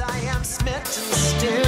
I am smitten still.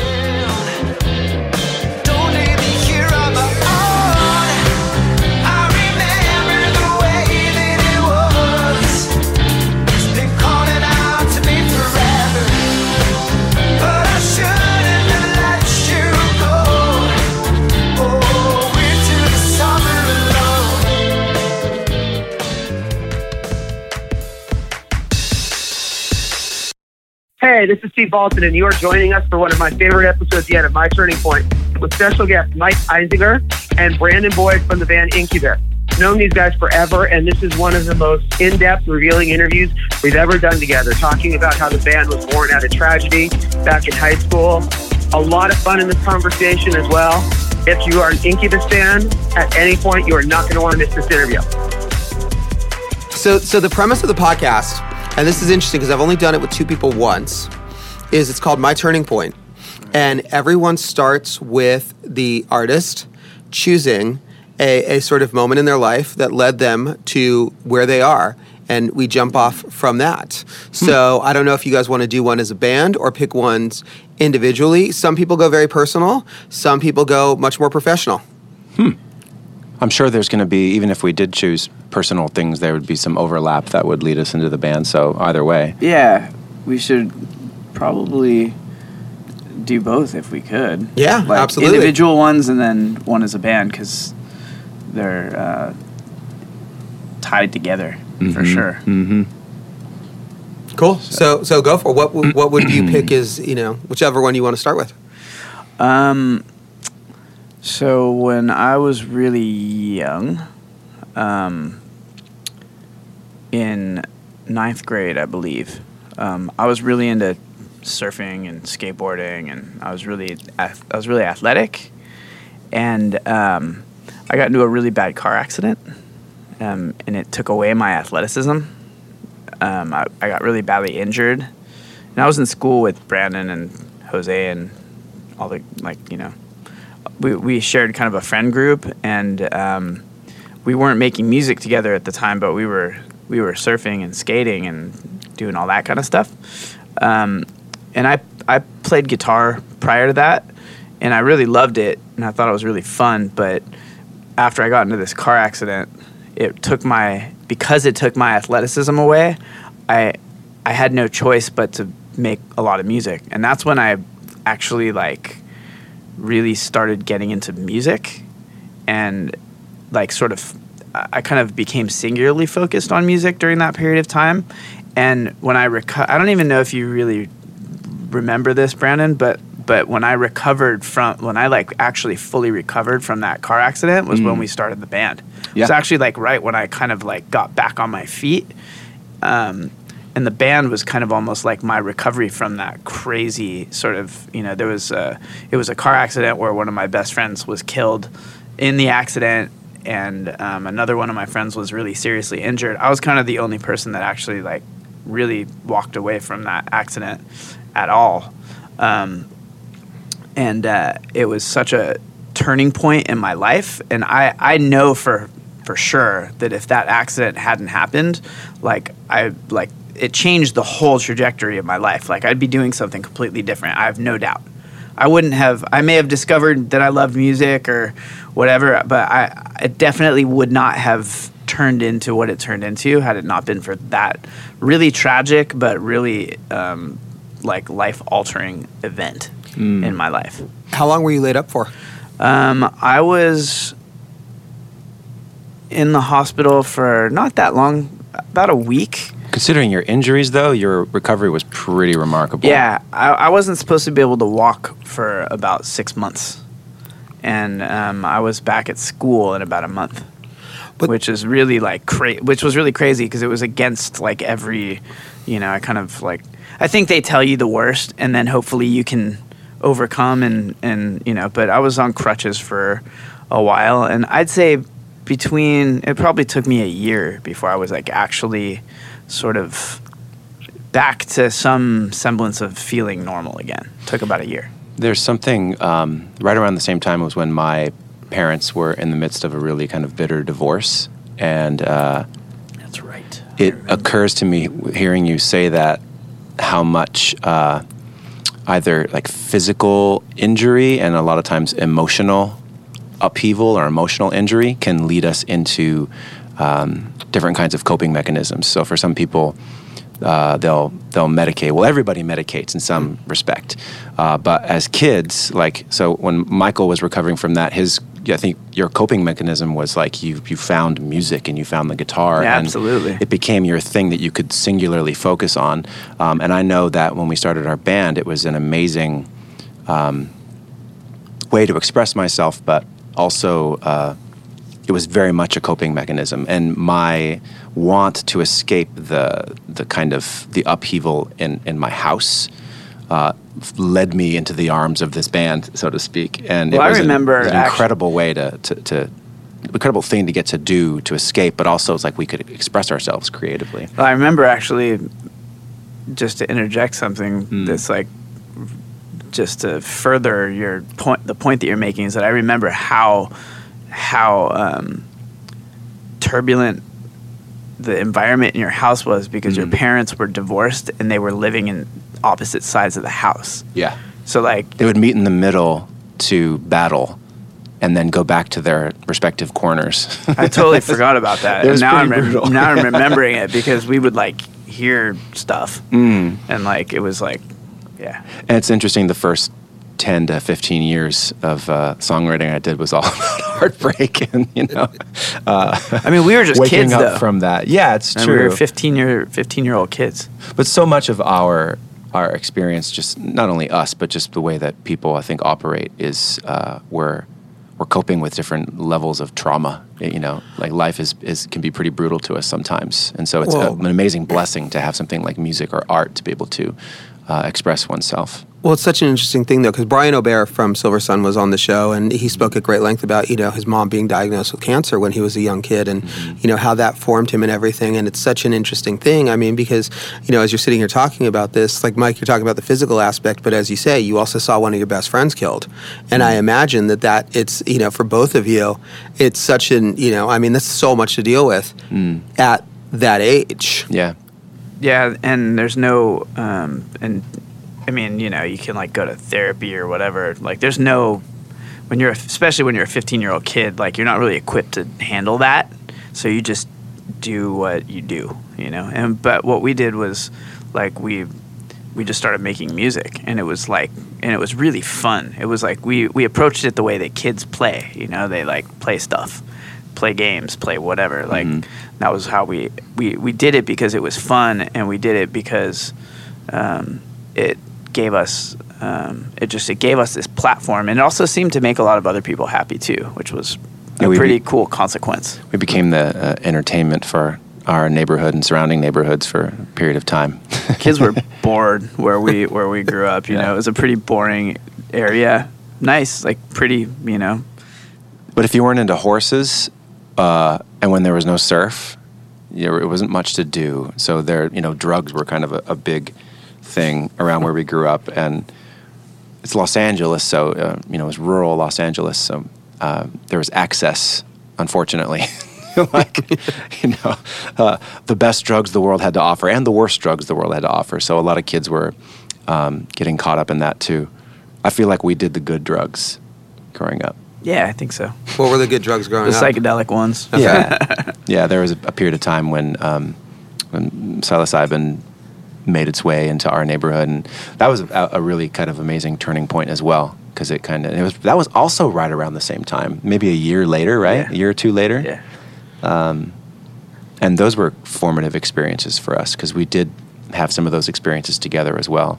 This is Steve Baltin, and you are joining us for one of my favorite episodes yet of My Turning Point with special guests Mike Einziger and Brandon Boyd from the band Incubus. Known these guys forever, and this is one of the most in depth, revealing interviews we've ever done together, talking about how the band was born out of tragedy back in high school. A lot of fun in this conversation as well. If you are an Incubus fan, at any point, you are not going to want to miss this interview. So, so the premise of the podcast, and this is interesting because I've only done it with two people once, is it's called My Turning Point, and everyone starts with the artist choosing a, a sort of moment in their life that led them to where they are. And we jump off from that. So I don't know if you guys want to do one as a band or pick ones individually. Some people go very personal. Some people go much more professional. Hmm. I'm sure there's going to be, even if we did choose personal things, there would be some overlap that would lead us into the band. So either way, Yeah, we should probably do both if we could. Yeah, like absolutely. Individual ones and then one as a band because they're uh, tied together for sure. Mm-hmm. Cool. So so go for it. what. w- What would you pick as you know whichever one you want to start with? Um, so when I was really young, um, in ninth grade, I believe, um, I was really into surfing and skateboarding, and I was really I was really athletic, and um, I got into a really bad car accident, um, and it took away my athleticism. Um, I, I got really badly injured, and I was in school with Brandon and Jose and all the like you know we, we shared kind of a friend group and um, we weren't making music together at the time but we were we were surfing and skating and doing all that kind of stuff. Um, and I, I played guitar prior to that and I really loved it and I thought it was really fun but after I got into this car accident it took my because it took my athleticism away I I had no choice but to make a lot of music. And that's when I actually like really started getting into music and like sort of I kind of became singularly focused on music during that period of time. And when I reco- I don't even know if you really remember this Brandon but but when I recovered from when I like actually fully recovered from that car accident was when we started the band. It was actually like right when I kind of like got back on my feet. Um, and the band was kind of almost like my recovery from that crazy sort of you know there was a it was a car accident where one of my best friends was killed in the accident and um, another one of my friends was really seriously injured. I was kind of the only person that actually like really walked away from that accident at all. Um, and uh, it was such a turning point in my life and i i know for for sure that if that accident hadn't happened like i like it changed the whole trajectory of my life. Like i'd be doing something completely different. I have no doubt. I wouldn't have i may have discovered that i loved music or whatever but i it definitely would not have turned into what it turned into had it not been for that really tragic but really um, like life altering event in my life. How long were you laid up for? um, I was in the hospital for not that long, about a week. Considering your injuries, though, your recovery was pretty remarkable. Yeah, I, I wasn't supposed to be able to walk for about six months, and um, I was back at school in about a month, But- which is really like cra- which was really crazy because it was against like every, you know, I kind of like I think they tell you the worst, and then hopefully you can overcome and and you know. But I was on crutches for a while, and I'd say between it probably took me a year before I was like actually sort of back to some semblance of feeling normal again. Took about a year. There's something um, right around the same time was when my parents were in the midst of a really kind of bitter divorce, and uh, That's right. it occurs to me hearing you say that how much uh, either like physical injury and a lot of times emotional upheaval or emotional injury can lead us into um, different kinds of coping mechanisms. So for some people, uh, they'll they'll medicate. Well, everybody medicates in some respect, uh, but as kids, like so, when Michael was recovering from that, his I think your coping mechanism was like you you found music and you found the guitar. Yeah, and absolutely. It became your thing that you could singularly focus on. Um, and I know that when we started our band, it was an amazing um, way to express myself, but also uh, it was very much a coping mechanism. And my want to escape the the kind of the upheaval in in my house. Uh, led me into the arms of this band, so to speak, and Well, it I was an- remember an actu- incredible way to, to, to incredible thing to get to do to escape, but also it's like we could express ourselves creatively. I remember actually, just to interject something Hmm. that's like, just to further your point, the point that you're making is that I remember how, how um, turbulent the environment in your house was because your Hmm. parents were divorced and they were living in opposite sides of the house. Yeah, So like, they would meet in the middle to battle, and then go back to their respective corners. I totally forgot about that. It was and now I'm now I'm remembering it because we would like hear stuff Mm. and like it was like, yeah. And it's interesting. The first ten to fifteen years of uh, songwriting I did was all about heartbreak, and you know, uh, I mean, we were just waking kids up though. from that. Yeah, it's and true. we were 15 year 15 year old kids. But so much of our our experience, just not only us, but just the way that people I think operate, is uh, we're we're coping with different levels of trauma. You know, like life is, is can be pretty brutal to us sometimes, and so it's a, an amazing blessing to have something like music or art to be able to uh, express oneself. Well, it's such an interesting thing, though, because Brian Aubert from Silver Sun was on the show, and he spoke at great length about you know his mom being diagnosed with cancer when he was a young kid, and mm-hmm. you know how that formed him and everything. And it's such an interesting thing. I mean, because you know as you're sitting here talking about this, like Mike, you're talking about the physical aspect, but as you say, you also saw one of your best friends killed, and I mm-hmm. imagine that that it's you know for both of you, it's such an you know I mean that's so much to deal with mm. at that age. Yeah, Yeah, and there's no, um, and I mean, you know, you can like go to therapy or whatever. Like, there's no, when you're, especially when you're a 15 year old kid, like you're not really equipped to handle that. So you just do what you do, you know. And but what we did was, like, we we just started making music, and it was like, and it was really fun. It was like we we approached it the way that kids play, you know. They like play stuff play games, play whatever. Like that was how we, we we did it because it was fun, and we did it because um, it gave us um, it just it gave us this platform, and it also seemed to make a lot of other people happy too, which was a pretty be- cool consequence. we became the uh, entertainment for our neighborhood and surrounding neighborhoods for a period of time. Kids were bored where we where we grew up. You Yeah. know, it was a pretty boring area. Nice, like pretty. You know, But if you weren't into horses, uh, and when there was no surf, you know, it wasn't much to do. So there, you know, drugs were kind of a, a big thing around where we grew up, and it's Los Angeles, so uh, you know, it was rural Los Angeles, so uh, there was access, unfortunately. like you know, uh, the best drugs the world had to offer, and the worst drugs the world had to offer. So a lot of kids were um, getting caught up in that too. I feel like we did the good drugs growing up. yeah, I think so. What were the good drugs growing The up? The psychedelic ones. Yeah, yeah. There was a, a period of time when um, when psilocybin made its way into our neighborhood, and that was a, a really kind of amazing turning point as well. Because it kind of it was that was also right around the same time, maybe a year later, right? Yeah. A year or two later. Yeah. And those were formative experiences for us because we did have some of those experiences together as well.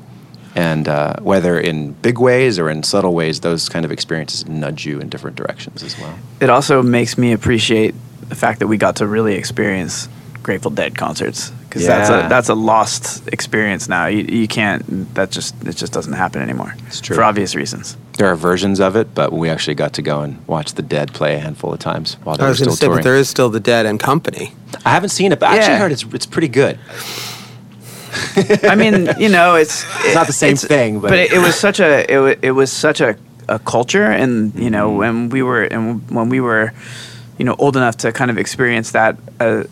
And uh, whether in big ways or in subtle ways, those kind of experiences nudge you in different directions as well. it also makes me appreciate the fact that we got to really experience Grateful Dead concerts because that's a that's a lost experience now. You, you can't that just it just doesn't happen anymore. It's true. for obvious reasons. There are versions of it, but we actually got to go and watch the Dead play a handful of times while they I was going still to say, touring. but there is still the Dead and Company. I haven't seen it, but I actually heard it's it's pretty good. I mean, you know, it's It's not the same thing, but- but it, it was such a it, wa- it was such a, a culture, and you know, Mm-hmm. when we were and when we were, you know, old enough to kind of experience that, uh,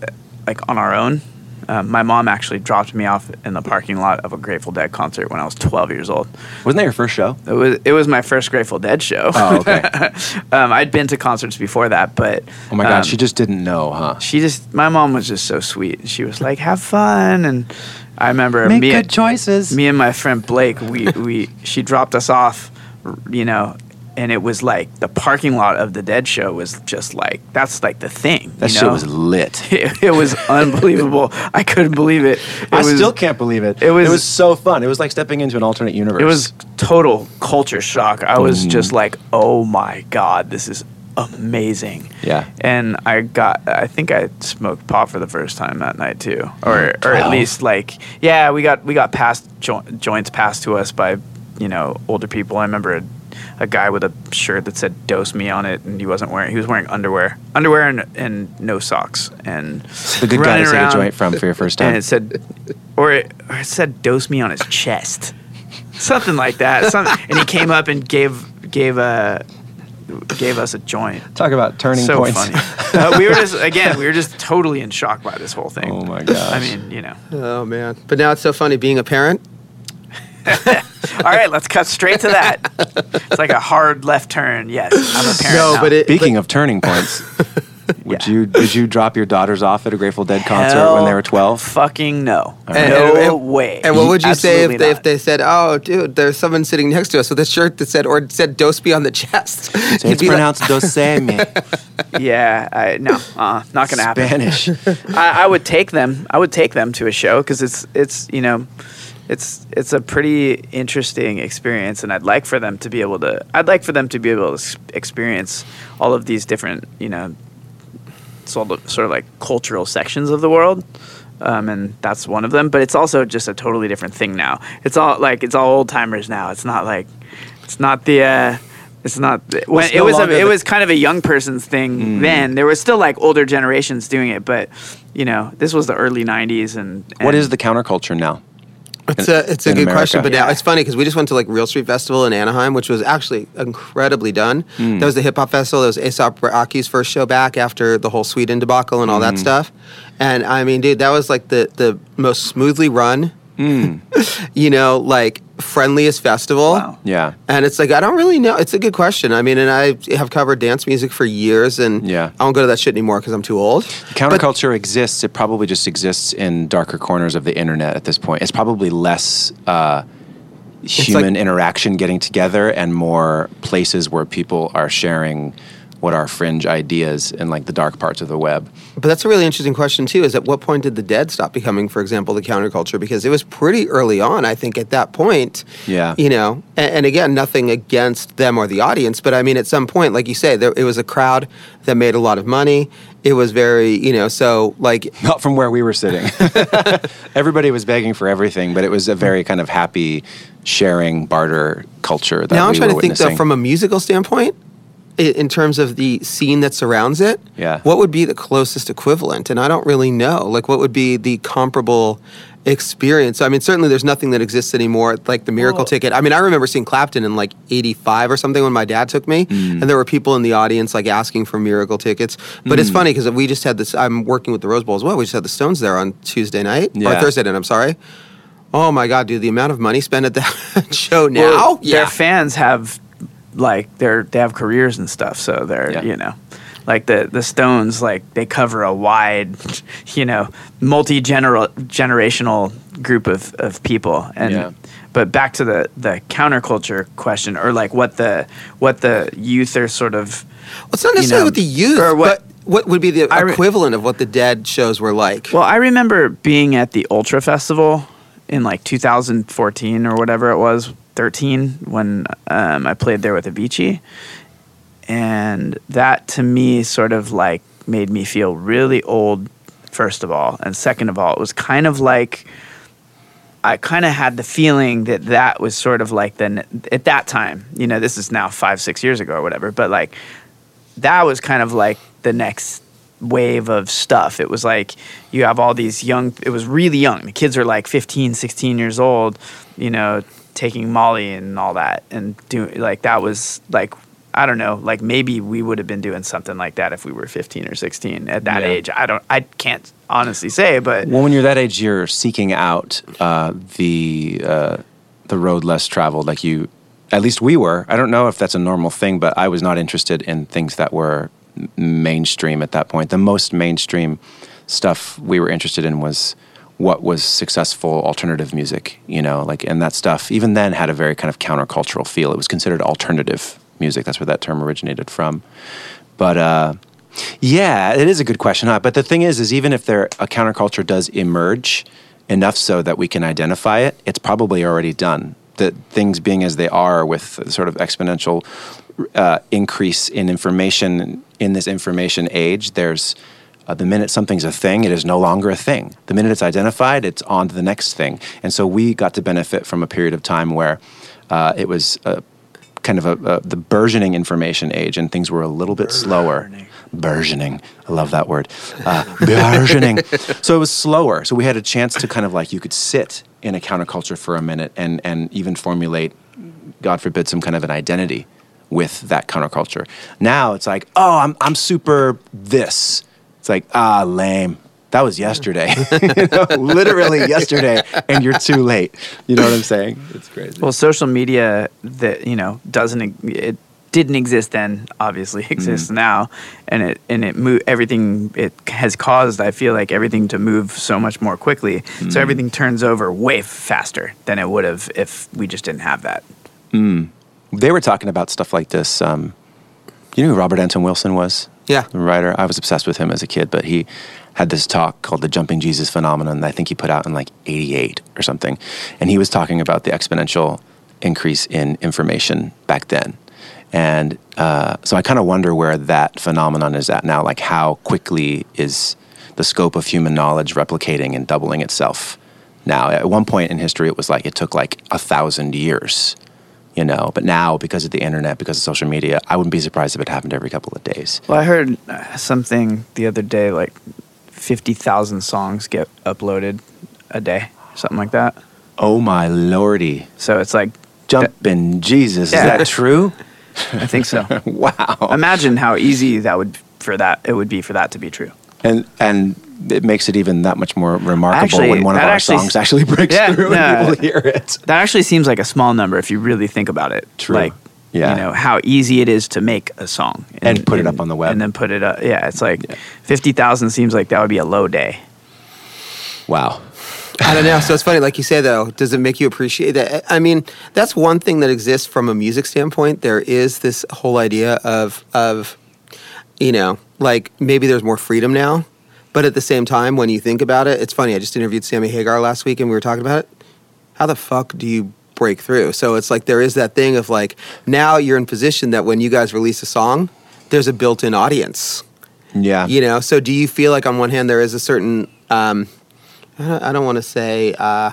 like on our own, Um, my mom actually dropped me off in the parking lot of a Grateful Dead concert when I was 12 years old. Wasn't that your first show? It was it was my first Grateful Dead show. Oh, okay. um, I'd been to concerts before that, but Oh my God, um, she just didn't know, huh? she just my mom was just so sweet. She was like, "Have fun," and I remember Make me, good choices. me and my friend Blake, we we she dropped us off, you know, and it was like the parking lot of the Dead show was just like that's like the thing. that you shit was lit. It, it was unbelievable. I couldn't believe it. it I was, still can't believe it. it was- it was so fun. It was like stepping into an alternate universe. It was total culture shock. I was Mm. just like, "Oh my god, this is amazing." Yeah. And I got I think I smoked pot for the first time that night too. Or or at least like yeah, we got we got passed jo- joints passed to us by, you know, older people. I remember a, a guy with a shirt that said "dose me" on it and he wasn't wearing he was wearing underwear. Underwear and, and no socks and the good guy running to take a joint from for your first time. and it said, or it, or it said "dose me" on his chest, something like that. Some, and he came up and gave gave a gave us a joint. Talk about turning so points. funny. Uh, we were just again, we were just totally in shock by this whole thing. Oh my gosh. I mean, you know. Oh man! But now it's so funny being a parent. All right, let's cut straight to that. It's like a hard left turn. Yes, I'm a parent. No, now. but it. Speaking of turning points, would Yeah. you did you drop your daughters off at a Grateful Dead concert Hell when they were twelve? Fucking no. And- no and- and- way. And what would you say if Absolutely they, if they said, "Oh, dude, there's someone sitting next to us with a shirt that said or said "Dose me" on the chest"? So it's be like, pronounced doseme. Yeah, I, no, uh, not gonna happen. Spanish. I, I would take them. I would take them to a show because it's it's you know, it's it's a pretty interesting experience, and I'd like for them to be able to. I'd like for them to be able to experience all of these different you know, sort of sort of like cultural sections of the world. Um, and that's one of them, but it's also just a totally different thing now. It's all like it's all old timers now. It's not like it's not the uh, it's not the, when it's it was a, it the- was kind of a young person's thing then. There was still like older generations doing it, but you know this was the early '90s. And, and what is the counterculture now? It's a it's a good America. question, but now it's funny because we just went to like Real Street Festival in Anaheim, which was actually incredibly done. Hmm. That was the hip hop festival. That was A$AP Rocky's first show back after the whole Sweden debacle and all Hmm. that stuff. And I mean, dude, that was like the the most smoothly run, Hmm. you know, like friendliest festival. Wow. Yeah. And it's like I don't really know. It's a good question. I mean, and I have covered dance music for years, and Yeah. I don't go to that shit anymore because I'm too old. Counterculture exists. It probably just exists in darker corners of the internet at this point. It's probably less uh, human like- interaction getting together and more places where people are sharing what are fringe ideas in like the dark parts of the web. But that's a really interesting question too. Is at what point did the dead stop becoming, for example, the counterculture? Because it was pretty early on, I think, at that point. Yeah. You know, and, and again, nothing against them or the audience, but I mean, at some point, like you say, there it was a crowd that made a lot of money. It was very, you know, so like Not from where we were sitting. Everybody was begging for everything, but it was a very kind of happy sharing barter culture that now I'm we trying to think though from a musical standpoint. I- In terms of the scene that surrounds it, Yeah. what would be the closest equivalent? And I don't really know. Like, what would be the comparable experience? I mean, certainly there's nothing that exists anymore, like the Miracle Well- Ticket. I mean, I remember seeing Clapton in like '85 or something when my dad took me, Mm. and there were people in the audience like asking for Miracle tickets. But Mm. it's funny because we just had this. I'm working with the Rose Bowl as well. We just had the Stones there on Tuesday night or Thursday night. I'm sorry. Oh my God, dude! The amount of money spent at that show now. Well, yeah. their fans have like they're they have careers and stuff, so they're Yeah. you know. Like the the Stones, like they cover a wide, you know, multi generational group of, of people, and Yeah. but back to the the counterculture question, or like what the what the youth are sort of Well, it's not necessarily know, with the youth, or what- but what would be the I re- equivalent of what the Dead shows were like? Well, I remember being at the Ultra Festival in like 2014 or whatever it was, 13, when um, I played there with Avicii. And that to me sort of like made me feel really old, first of all. And second of all, it was kind of like I kind of had the feeling that that was sort of like the, at that time, you know, this is now five, six years ago or whatever, but like that was kind of like the next wave of stuff. It was like you have all these young, it was really young. The kids are like 15, 16 years old, you know, taking Molly and all that. And doing like that was like I don't know, like maybe we would have been doing something like that if we were 15 or 16 at that Yeah. age. I don't, I can't honestly say, but Well, when you're that age, you're seeking out uh, the uh, the road less traveled. Like you, at least we were. I don't know if that's a normal thing, but I was not interested in things that were mainstream at that point. The most mainstream stuff we were interested in was what was successful alternative music. You know, like and that stuff even then had a very kind of countercultural feel. It was considered alternative music. That's where that term originated from. But uh, yeah, it is a good question. Huh? But the thing is, is even if there a counterculture does emerge enough so that we can identify it, it's probably already done. That things being as they are, with sort of exponential uh, increase in information in this information age, there's uh, the minute something's a thing, it is no longer a thing. The minute it's identified, it's on to the next thing. And so we got to benefit from a period of time where uh, it was uh, kind of a, a the burgeoning information age, and things were a little bit slower. Burgeoning, I love that word. Uh, burgeoning. so it was slower. So we had a chance to kind of like you could sit in a counterculture for a minute and and even formulate, God forbid, some kind of an identity with that counterculture. Now it's like, oh, I'm I'm super this. It's like ah, lame. That was yesterday, You know, literally yesterday, and you're too late. You know what I'm saying? It's crazy. well, social media that, you know, doesn't, it didn't exist then, obviously exists now. And it, and it move everything, it has caused, I feel like everything to move so much more quickly. So everything turns over way faster than it would have if we just didn't have that. they were talking about stuff like this. Um, you know who Robert Anton Wilson was? Yeah. The writer. I was obsessed with him as a kid, but he had this talk called the Jumping Jesus Phenomenon that I think he put out in like 88 or something. And he was talking about the exponential increase in information back then. And uh, so I kind of wonder where that phenomenon is at now. Like, how quickly is the scope of human knowledge replicating and doubling itself now? At one point in history, it was like it took like a thousand years you know. But now, because of the internet, because of social media, I wouldn't be surprised if it happened every couple of days. Well, I heard uh, something the other day like 50,000 songs get uploaded a day, something like that. Oh my lordy, So it's like, jumping Jesus! Yeah. Is that true? I think so. wow. Imagine how easy that would for that it would be for that to be true. and and it makes it even that much more remarkable Actually, when one of our actually- songs actually breaks Yeah, through no. and people hear it. That actually seems like a small number if you really think about it. True. Like, Yeah. you know how easy it is to make a song And put it up on the web. and then put it up. Yeah, it's like fifty thousand seems like that would be a low day. Wow. I don't know. So it's funny, like you say, though. Does it make you appreciate that? I mean, that's one thing that exists from a music standpoint. There is this whole idea of of, you know, like maybe there's more freedom now, but at the same time, when you think about it, it's funny. I just interviewed Sammy Hagar last week, and we were talking about it. How the fuck do you break through? So it's like there is that thing of like now you're in position that when you guys release a song, there's a built-in audience Yeah. you know so do you feel like on one hand there is a certain um, i don't, I don't want to say uh,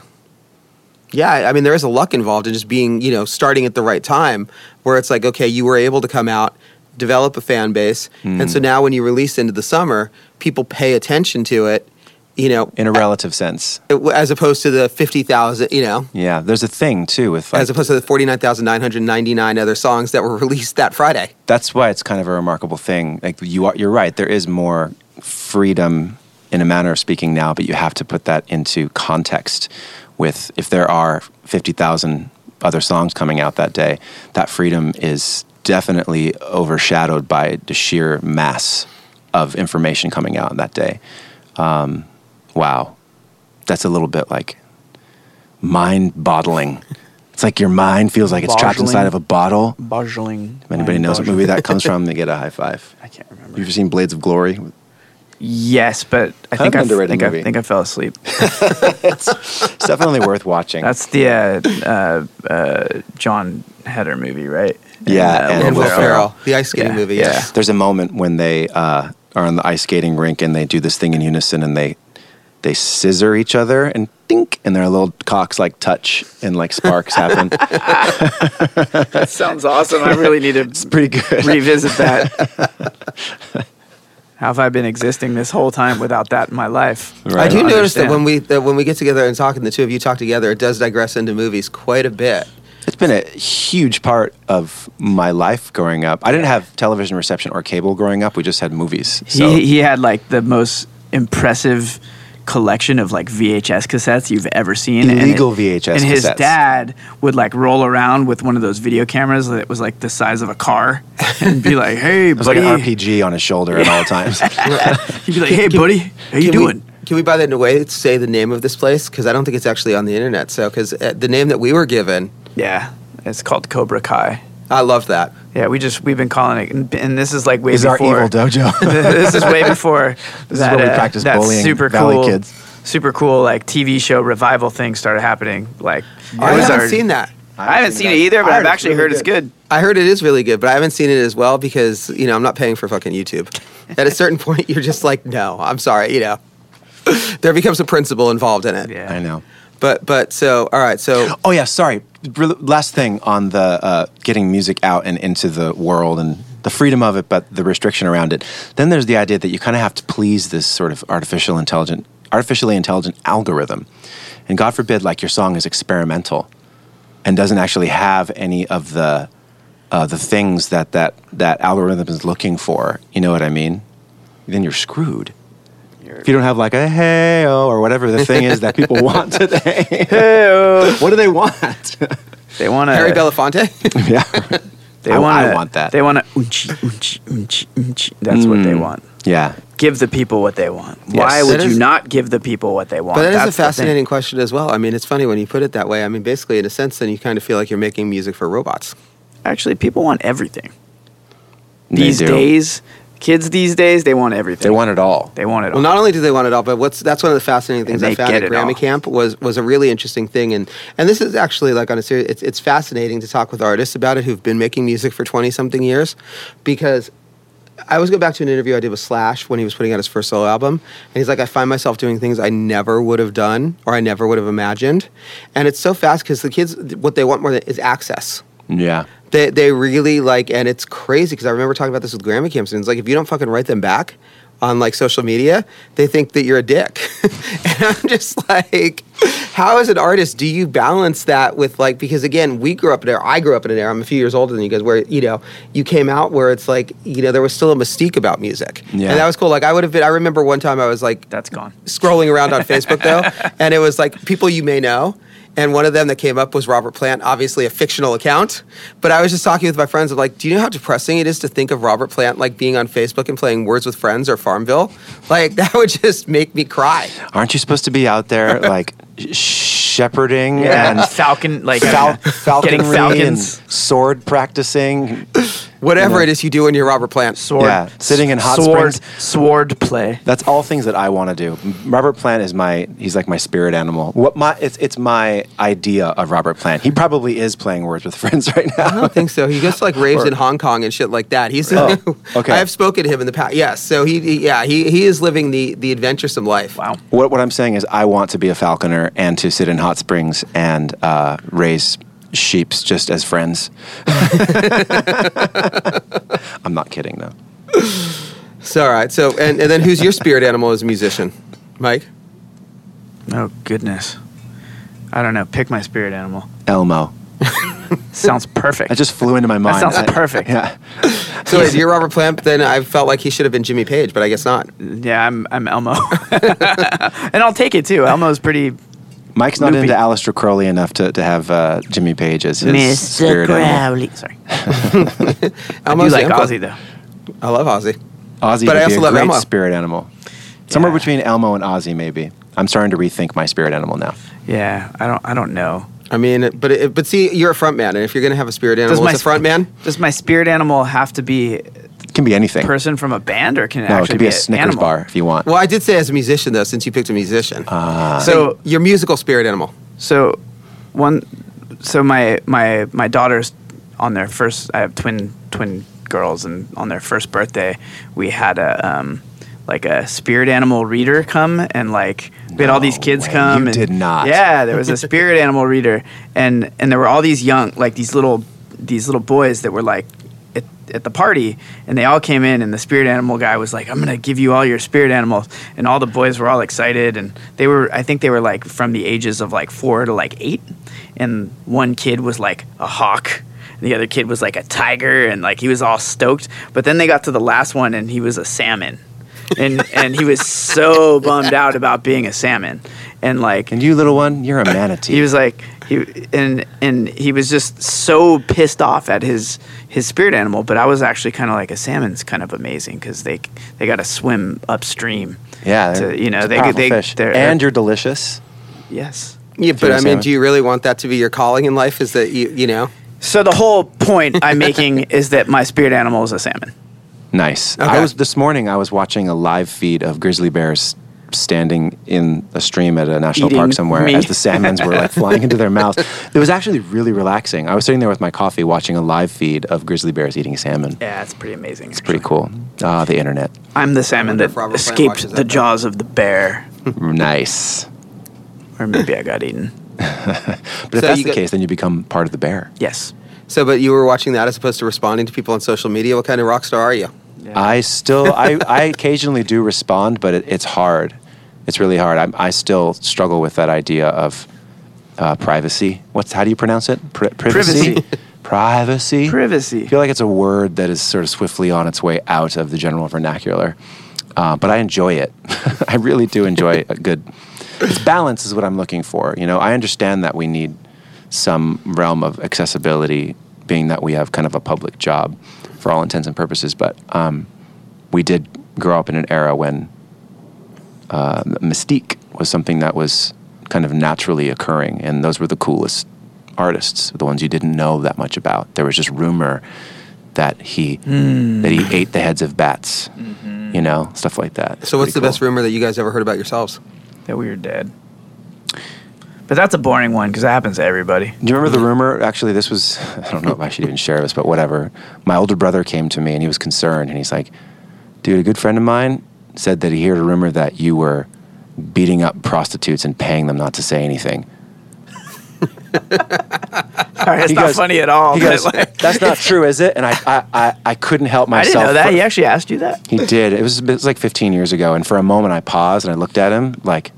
yeah i mean there is a luck involved in just being you know starting at the right time where it's like okay you were able to come out develop a fan base and so hmm. now when you release into the summer people pay attention to it you know In a relative sense. Uh, as opposed to the 50000 you know Yeah. There's a thing too with like, as opposed to the 49999 other songs that were released that friday that's why it's kind of a remarkable thing. Like you are, you're right. There is more freedom in a manner of speaking now, but you have to put that into context. With if there are fifty thousand other songs coming out that day, that freedom is definitely overshadowed by the sheer mass of information coming out that day. Um, wow, that's a little bit like mind bottling. It's like your mind feels like it's trapped inside of a bottle. Bottling. If anybody knows what movie that comes from, they get a high five. I can't remember. You ever seen Blades of Glory? Yes, but I think I, think I think I fell asleep. It's definitely worth watching. That's the uh, uh, uh, Jon Heder movie, right? Yeah, uh, and and will Will ferrell the ice skating Yeah, movie yeah. yeah. There's a moment when they uh, are on the ice skating rink and they do this thing in unison and they they scissor each other and dink and their little cocks like touch and like sparks happen. That sounds awesome. I really need to It's pretty good. revisit that. How have I been existing this whole time without that in my life? I Right. do don't notice that when we that when we get together and talk, and the two of you talk together, it does digress into movies quite a bit. Been a huge part of my life growing up. I didn't have television reception or cable growing up. We just had movies. So He he had like the most impressive collection of like VHS cassettes you've ever seen. And Illegal it- VHS And his cassettes. dad would like roll around with one of those video cameras that was like the size of a car and be like, "Hey, it was like an. RPG on his shoulder at all times. He'd be like, "Hey, buddy, how you doing? Can doing?" We, can we, by the way, say the name of this place? Because I don't think it's actually on the internet. So, because uh, the name that we were given, Yeah, it's called Cobra Kai. I love that. Yeah, we just we've been calling it, and, and this is like way is our before. evil dojo. this is way before This is that, where we uh, practice that bullying super Valley cool, kids. super cool like TV show revival thing started happening. Like I haven't our- seen that. I haven't seen it either, but I I've actually really heard it's good. I heard it is really good, but I haven't seen it as well because you know I'm not paying for fucking YouTube. At a certain point, you're just like, no, I'm sorry, you know. there becomes a principle involved in it. Yeah. I know. But but so all right, so Oh yeah, sorry. Last thing on the uh, getting music out and into the world and the freedom of it, but the restriction around it. Then there's the idea that you kind of have to please this sort of artificial intelligent, artificially intelligent algorithm, and God forbid, like your song is experimental and doesn't actually have any of the uh, the things that that that algorithm is looking for. You know what I mean? Then you're screwed. If you don't have like a hey or whatever the thing is that people want today, what do they want? They want to. Harry Belafonte. yeah, They I- want. I want that. They want to. Unchi, unchi, unchi, unchi. That's what they Mm. want. yeah. Give the people what they want. Yes. Why would That you not give the people what they want? But that is That's a fascinating question as well. I mean, it's funny when you put it that way. I mean, basically, in a sense, then you kind of feel like you're making music for robots. Actually, people want everything They these do. days. Kids these days, they want everything. They want it all. They want it all. Well, not only do they want it all, but what's that's one of the fascinating things I found at it all. Grammy Camp was was a really interesting thing, and and this is actually like on a serious. It's it's fascinating to talk with artists about it who've been making music for twenty something years, because. I always go back to an interview I did with Slash when he was putting out his first solo album, and he's like, "I find myself doing things I never would have done or I never would have imagined," and it's so fast because the kids, what they want more than is access. Yeah. They they really like, and it's crazy because I remember talking about this with Grammy Camp students. Like, if you don't fucking write them back on like social media, they think that you're a dick. and I'm just like, how as an artist do you balance that with like because again, we grew up in an era. I grew up in an era. I'm a few years older than you guys, where you know you came out where it's like you know there was still a mystique about music, Yeah. and that was cool. Like I would have been. I remember one time I was like That's gone. scrolling around on Facebook though, and it was like people you may know. And one of them that came up was Robert Plant, obviously a fictional account. But I was just talking with my friends of like, do you know how depressing it is to think of Robert Plant like being on Facebook and playing Words with Friends or Farmville? Like that would just make me cry. Aren't you supposed to be out there like shepherding Yeah, and falcon like fal- getting falconry and sword practicing? Whatever You know. it is you do when you're Robert Plant. Sword, Yeah, sitting in hot sword, springs. sword play. That's all things that I want to do. Robert Plant is my he's like my spirit animal. What my it's it's my idea of Robert Plant. He probably is playing Words with Friends right now. I don't think so. He goes like raves Or- in Hong Kong and shit like that. He's Oh, okay. I have spoken to him in the past. Yes, so he, he yeah he he is living the the adventuresome life. Wow. What what I'm saying is I want to be a falconer and to sit in hot springs and uh, raise sheeps just as friends. I'm not kidding though. So all right. So and, and then who's your spirit animal as a musician, Mike? Oh goodness. I don't know. Pick my spirit animal. Elmo. Sounds perfect. I just flew into my mind. sounds I- perfect. Yeah. So if you're Robert Plant, then I felt like he should have been Jimmy Page, but I guess not. yeah, I'm I'm Elmo, and I'll take it too. Elmo's pretty. Mike's not Loopy. into Aleister Crowley enough to, to have uh, Jimmy Page as his spirit animal. Sorry, I do like the Ozzy though. I love Ozzy. Ozzy But I also be a love great Elmo. spirit animal. Somewhere Yeah. between Elmo and Ozzy, maybe. I'm starting to rethink my spirit animal now. Yeah, I don't I don't know. I mean, but it, but see, you're a front man, and if you're gonna have a spirit animal, my as a front man, Does my spirit animal have to be It can be anything. person from a band, or can it no, it actually could be a an Snickers animal? bar if you want. well, I did say as a musician though, since you picked a musician. Ah. So your musical spirit animal. So one so my my my daughters on their first I have twin twin girls and on their first birthday we had a um like a spirit animal reader come and like we had all these kids way. come You and did not. yeah there was a spirit animal reader and and there were all these young like these little these little boys that were like at, the party, and they all came in, and the spirit animal guy was like, "I'm gonna give you all your spirit animals," and all the boys were all excited, and they were, I think they were like from the ages of like four to like eight, and one kid was like a hawk. and The other kid was like a tiger, and like he was all stoked. But then they got to the last one, and he was a salmon, and and he was so bummed out about being a salmon, and like And you, little one, you're a manatee. he was like he and and he was just so pissed off at his his spirit animal but i was actually kind of like a salmon's kind of amazing because they they got to swim upstream yeah, to, you know it's they powerful they fish. they're, and you're delicious. yes Yeah, but I mean, salmon. do you really want that to be your calling in life? Is that you, you know? so the whole point i'm making is that my spirit animal is a salmon Nice. Okay. I was this morning. I was watching a live feed of grizzly bears standing in a stream at a national Eating park somewhere me. as the salmons were like flying into their mouth. It was actually really relaxing. I was sitting there with my coffee watching a live feed of grizzly bears eating salmon. yeah it's pretty amazing It's pretty cool. Ah, the internet. i'm the salmon that if Robert Plant escaped the that, jaws of the bear nice. or maybe i got eaten But if So that's the get- case, then you become part of the bear. yes So, but you were watching that as opposed to responding to people on social media. What kind of rock star are you? I still, I, I occasionally do respond, but it, it's hard. It's really hard. I, I still struggle with that idea of uh, privacy. What's how do you pronounce it? Pri- privacy. Privacy. privacy. privacy I feel like it's a word that is sort of swiftly on its way out of the general vernacular. Uh, but I enjoy it. I really do enjoy a good. It's balance is what I'm looking for. You know, I understand that we need some realm of accessibility, being that we have kind of a public job for all intents and purposes. But um, we did grow up in an era when uh, mystique was something that was kind of naturally occurring, and those were the coolest artists, the ones you didn't know that much about. There was just rumor that he that he ate the heads of bats, you know, stuff like that. So, what's the Pretty best rumor that you guys ever heard about yourselves? that we were dead but that's a boring one because that happens to everybody Do you remember the rumor? Actually, this was, I don't know if I should even share this, but whatever. My older brother came to me and he was concerned and he's like, dude, a good friend of mine said that he heard a rumor that you were beating up prostitutes and paying them not to say anything. Sorry, it's He not goes- funny at all He goes, like- that's not true, is it? And I, I, I, I couldn't help myself. I didn't know that. for- He actually asked you that. He did. It was, it was like 15 years ago. And for a moment, I paused and I looked at him like,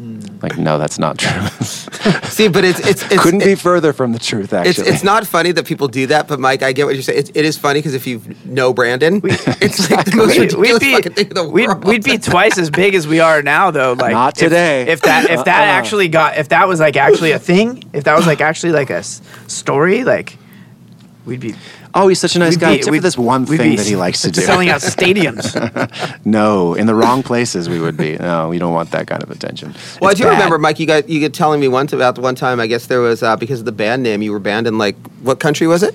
Mm. like, no, that's not true. See, but it's it's, it's Couldn't it- be further from the truth, actually. it's not funny that people do that, but Mike, I get what you're saying. It, it is funny because if you know Brandon, it's like the most We'd, ridiculous we'd be fucking thing in the we'd, world. we'd be twice as big as we are now, though. Like Not if- today. If, that if that Uh-uh. actually got if that was like actually a thing, if that was like actually like a s- story, like we'd be oh, he's such a nice we'd guy, be- except for we'd- this one thing be that he likes to do. selling out stadiums. No, in the wrong places we would be. No, we don't want that kind of attention. well, I do bad. remember, Mike. You got you got telling me once about the one time. I guess there was uh, because of the band name. You were banned in like what country was it?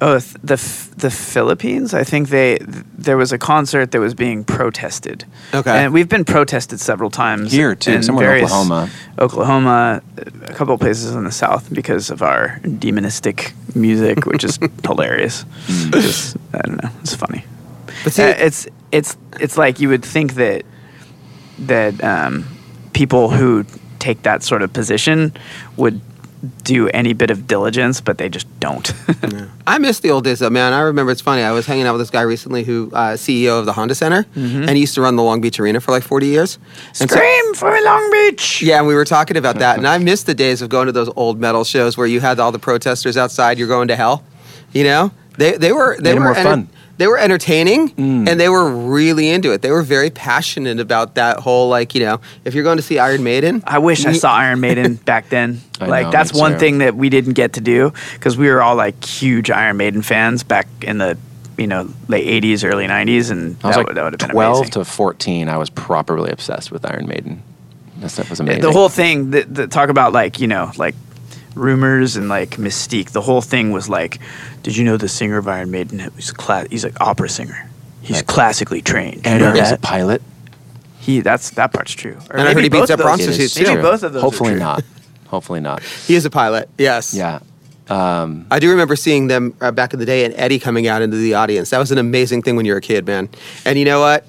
Oh, th- the the Philippines. I think they th- there was a concert that was being protested. Okay. and we've been protested several times Here, too, somewhere in Oklahoma. Oklahoma, a couple of places in the south because of our demonistic music, which is hilarious. Just, I don't know, it's funny. But see, Uh, it's it's it's like you would think that that um, people who take that sort of position would do any bit of diligence, but they just don't. I miss the old days, though, man. I remember it's funny. I was hanging out with this guy recently, who uh, CEO of the Honda Center, and he used to run the Long Beach Arena for like 40 years. And so- Scream for Long Beach! Yeah, and we were talking about that, and I miss the days of going to those old metal shows where you had all the protesters outside. You're going to hell, you know. They they were they Made were more fun. They were entertaining, mm. and they were really into it. They were very passionate about that whole like you know if you're going to see Iron Maiden. I wish I saw Iron Maiden back then. I like know, that's one too. thing that we didn't get to do because we were all like huge Iron Maiden fans back in the you know late '80s, early '90s, and I was that, like would, that would have been 12 amazing. to 14. I was properly obsessed with Iron Maiden. That stuff was amazing. the whole thing that, that talk about like you know like rumors and like mystique the whole thing was like did you know the singer of iron maiden was cla- he's like opera singer he's Right. classically trained and You know he was a pilot. he that's that part's true or And I heard he beats up of those- prostitutes, maybe both of those are Hopefully true. not. Hopefully not. He is a pilot. Yes. Yeah. Um, I do remember seeing them uh, back in the day and Eddie coming out into the audience. That was an amazing thing when you were a kid, man. And you know what?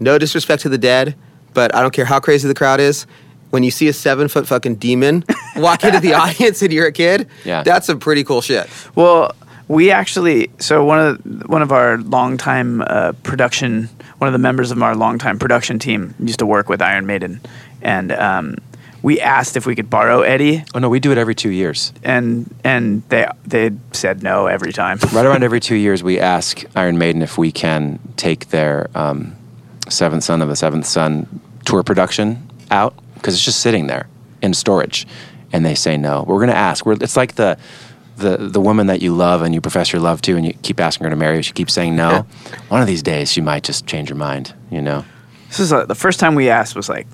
No disrespect to the dead, but I don't care how crazy the crowd is. When you see a seven foot fucking demon walk into the audience and you're a kid, Yeah. that's some pretty cool shit. Well, We actually, so one of the, one of our longtime uh, production, one of the members of our longtime production team used to work with Iron Maiden, and um, we asked if we could borrow Eddie, Oh no, we do it every two years. and and they they said no every time. Right around every two years, we ask Iron Maiden if we can take their um, Seventh Son of the Seventh Son tour production out because it's just sitting there in storage, and they say no. We're going to ask. We're, it's like the the the woman that you love and you profess your love to, and you keep asking her to marry you. She keeps saying no. One of these days, she might just change her mind. You know, This is uh the first time we asked was like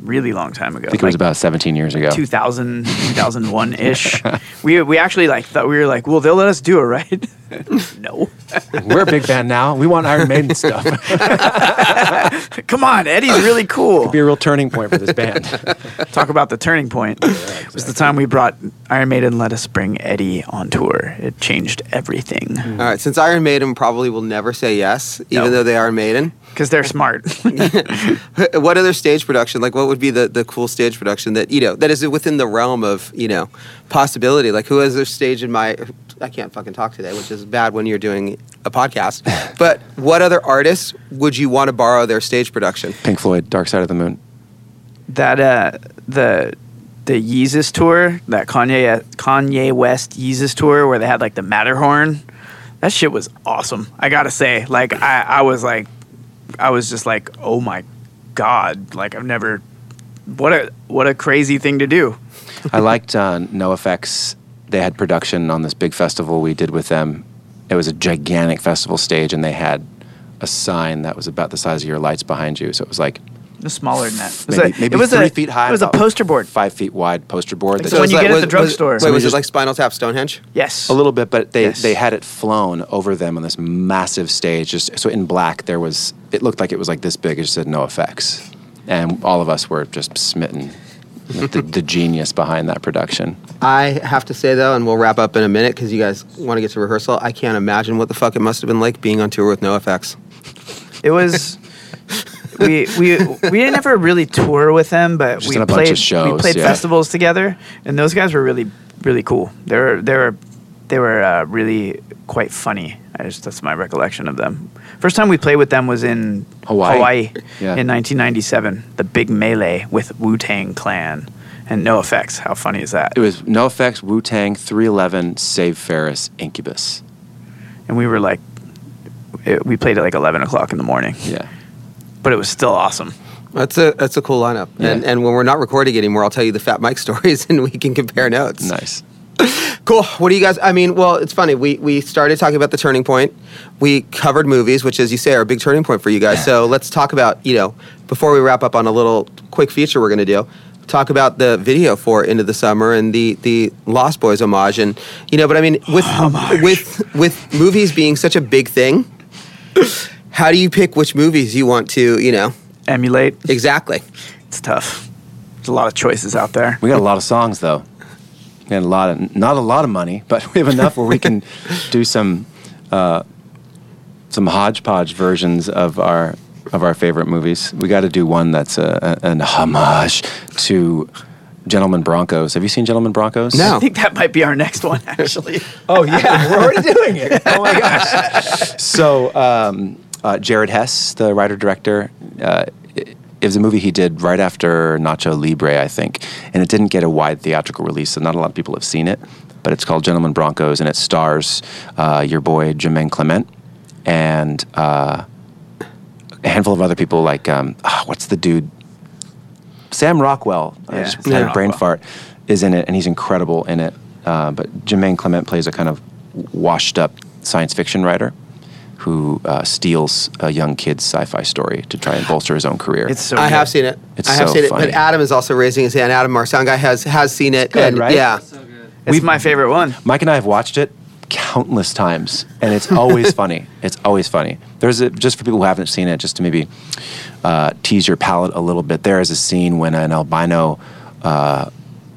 really long time ago. I think it was about 17 years ago. 2000 2001 ish. we we actually like thought we were like, well, they'll let us do it, right? no. We're a big band now. We want Iron Maiden stuff. Come on, Eddie's really cool. It'll be a real turning point for this band. Talk about the turning point. It was the time we brought Iron Maiden let us bring Eddie on tour. It changed everything All right, since Iron Maiden probably will never say yes, even No. though they are Maiden. Because they're smart. what other stage production? Like, what would be the, the cool stage production that you know that is within the realm of you know possibility? Like, who has their stage in my? I can't fucking talk today, which is bad when you're doing a podcast. but what other artists would you want to borrow their stage production? Pink Floyd, Dark Side of the Moon. that uh, the the Yeezus tour, that Kanye Kanye West Yeezus tour, where they had like the Matterhorn. That shit was awesome. I gotta say, like I, I was like, I was just like, oh my god, like I've never. What a what a crazy thing to do. I liked uh, NOFX. They had production on this big festival we did with them. It was a gigantic festival stage, and they had a sign that was about the size of your lights behind you. So it was like It was smaller than that. It was, maybe, a, maybe it was three a, feet high. It was a poster board. five feet wide poster board. that So when you like- get at the drugstore. was- wait, was it like Spinal Tap Stonehenge? Yes, a little bit, but they, Yes. they had it flown over them on this massive stage. Just so in black, there was it looked like it was like this big. It just said NOFX, and all of us were just smitten. with the, the genius behind that production. I have to say though, and we'll wrap up in a minute because you guys want to get to rehearsal. I can't imagine what the fuck it must have been like being on tour with NOFX. It was. we we we didn't ever really tour with them, but Just we a bunch of played we played yeah. festivals together, and those guys were really really cool. They were they were they were uh, really quite funny. I just that's my recollection of them. First time we played with them was in Hawaii. Yeah. in 1997. The big melee with Wu Tang Clan and NOFX. How funny is that? It was NOFX, Wu Tang, 311, Save Ferris, Incubus. and we were like, it, we played at like 11 o'clock in the morning, Yeah. But it was still awesome. That's a that's a cool lineup. And Yeah. and when we're not recording anymore, I'll tell you the Fat Mike stories, and we can compare notes. Nice. Cool. What do you guys? I mean, well, it's funny. We we started talking about the turning point. We covered movies, which, as you say, are a big turning point for you guys. So let's talk about you know before we wrap up on a little quick feature we're going to do. Talk about the video for Into the Summer and the the Lost Boys homage, and you know. But I mean, with with with movies being such a big thing, how do you pick which movies you want to you know Emulate. exactly? It's tough. There's a lot of choices out there. We got a lot of songs though. We got a lot of not a lot of money, but we have enough where we can do some uh, some hodgepodge versions of our of our favorite movies. We got to do one that's a, a, an homage to Gentlemen Broncos. Have you seen Gentlemen Broncos? No. I think that might be our next one, actually. Oh yeah, we're already doing it. Oh my gosh. So um, uh, Jared Hess, the writer director, uh, it, it was a movie he did right after Nacho Libre, I think, and it didn't get a wide theatrical release, so not a lot of people have seen it. But it's called Gentlemen Broncos, and it stars uh, your boy Jermaine Clement and uh, a handful of other people like um, ah, what's the dude? Sam Rockwell. I just Sam had a brain fart is in it, and he's incredible in it. Uh, but Jermaine Clement plays a kind of washed-up science fiction writer who uh, steals a young kid's sci-fi story to try and bolster his own career. It's so I good. have seen it. It's I have so seen it. funny. But Adam is also raising his hand. Adam, our sound guy, has has seen it. good, and right? Yeah. It's my favorite one. Mike and I have watched it countless times, and it's always funny. It's always funny. There's a, just for people who haven't seen it, just to maybe uh, tease your palate a little bit. There is a scene when an albino uh,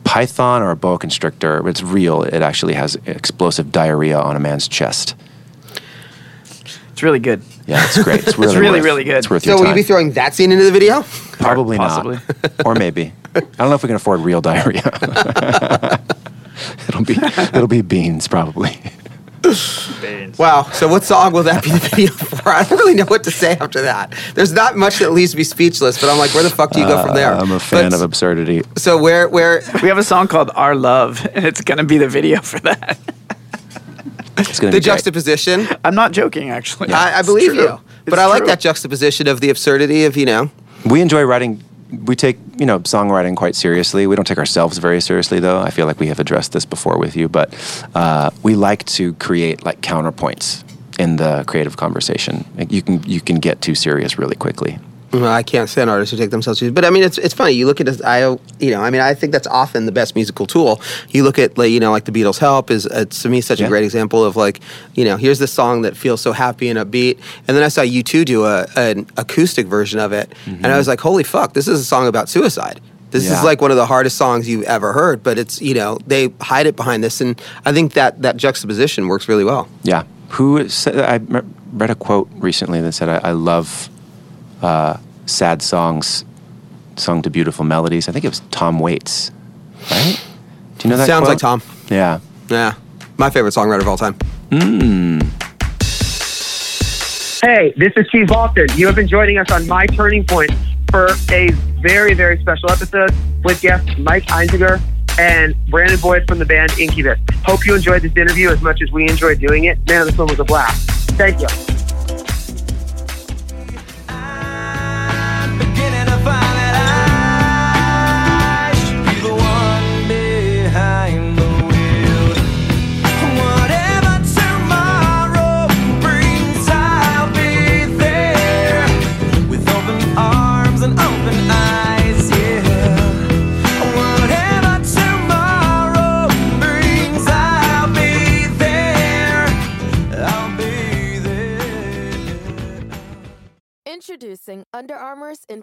python or a boa constrictor, it's real. It actually has explosive diarrhea on a man's chest. It's really good. Yeah, it's great. It's really, really, worth- really good. It's worth So your will you be throwing that scene into the video? Probably Possibly. not, or maybe. I don't know if we can afford real diarrhea. it'll be it'll be beans probably. Baines. Wow. So what song will that be the video for? I don't really know what to say after that. There's not much that leaves me speechless, but I'm like, where the fuck do you go from there? Uh, I'm a fan But- of absurdity. So where where We have a song called Our Love, and it's gonna be the video for that. It's gonna the be great. juxtaposition? I'm not joking, actually. I, I believe true. you. But It's I like true. that juxtaposition of the absurdity of, you know, We enjoy writing. We take you know songwriting quite seriously. We don't take ourselves very seriously, though. I feel like we have addressed this before with you, but uh, we like to create like counterpoints in the creative conversation. Like, You can you can get too serious really quickly. Well, I can't stand artists who take themselves seriously. But I mean, it's it's funny. You look at it, I you know, I mean, I think that's often the best musical tool. You look at like you know, like the Beatles' "Help" is uh, to me such a great example of like you know, here's this song that feels so happy and upbeat, and then I saw you two do a an acoustic version of it, and I was like, holy fuck, this is a song about suicide. This is like one of the hardest songs you've ever heard, but it's you know they hide it behind this, and I think that that juxtaposition works really well. Yeah. Who said? I read a quote recently that said, "I, I love uh, sad songs sung to beautiful melodies." I think it was Tom Waits, right? Do you know that? Sounds like? Tom. Yeah. Yeah, my favorite songwriter of all time. Hey, this is Steve Baltin. You have been joining us on My Turning Point for a very, very special episode with guests Mike Einziger and Brandon Boyd from the band Incubus. Hope you enjoyed this interview as much as we enjoyed doing it. Man, this one was a blast. Thank you.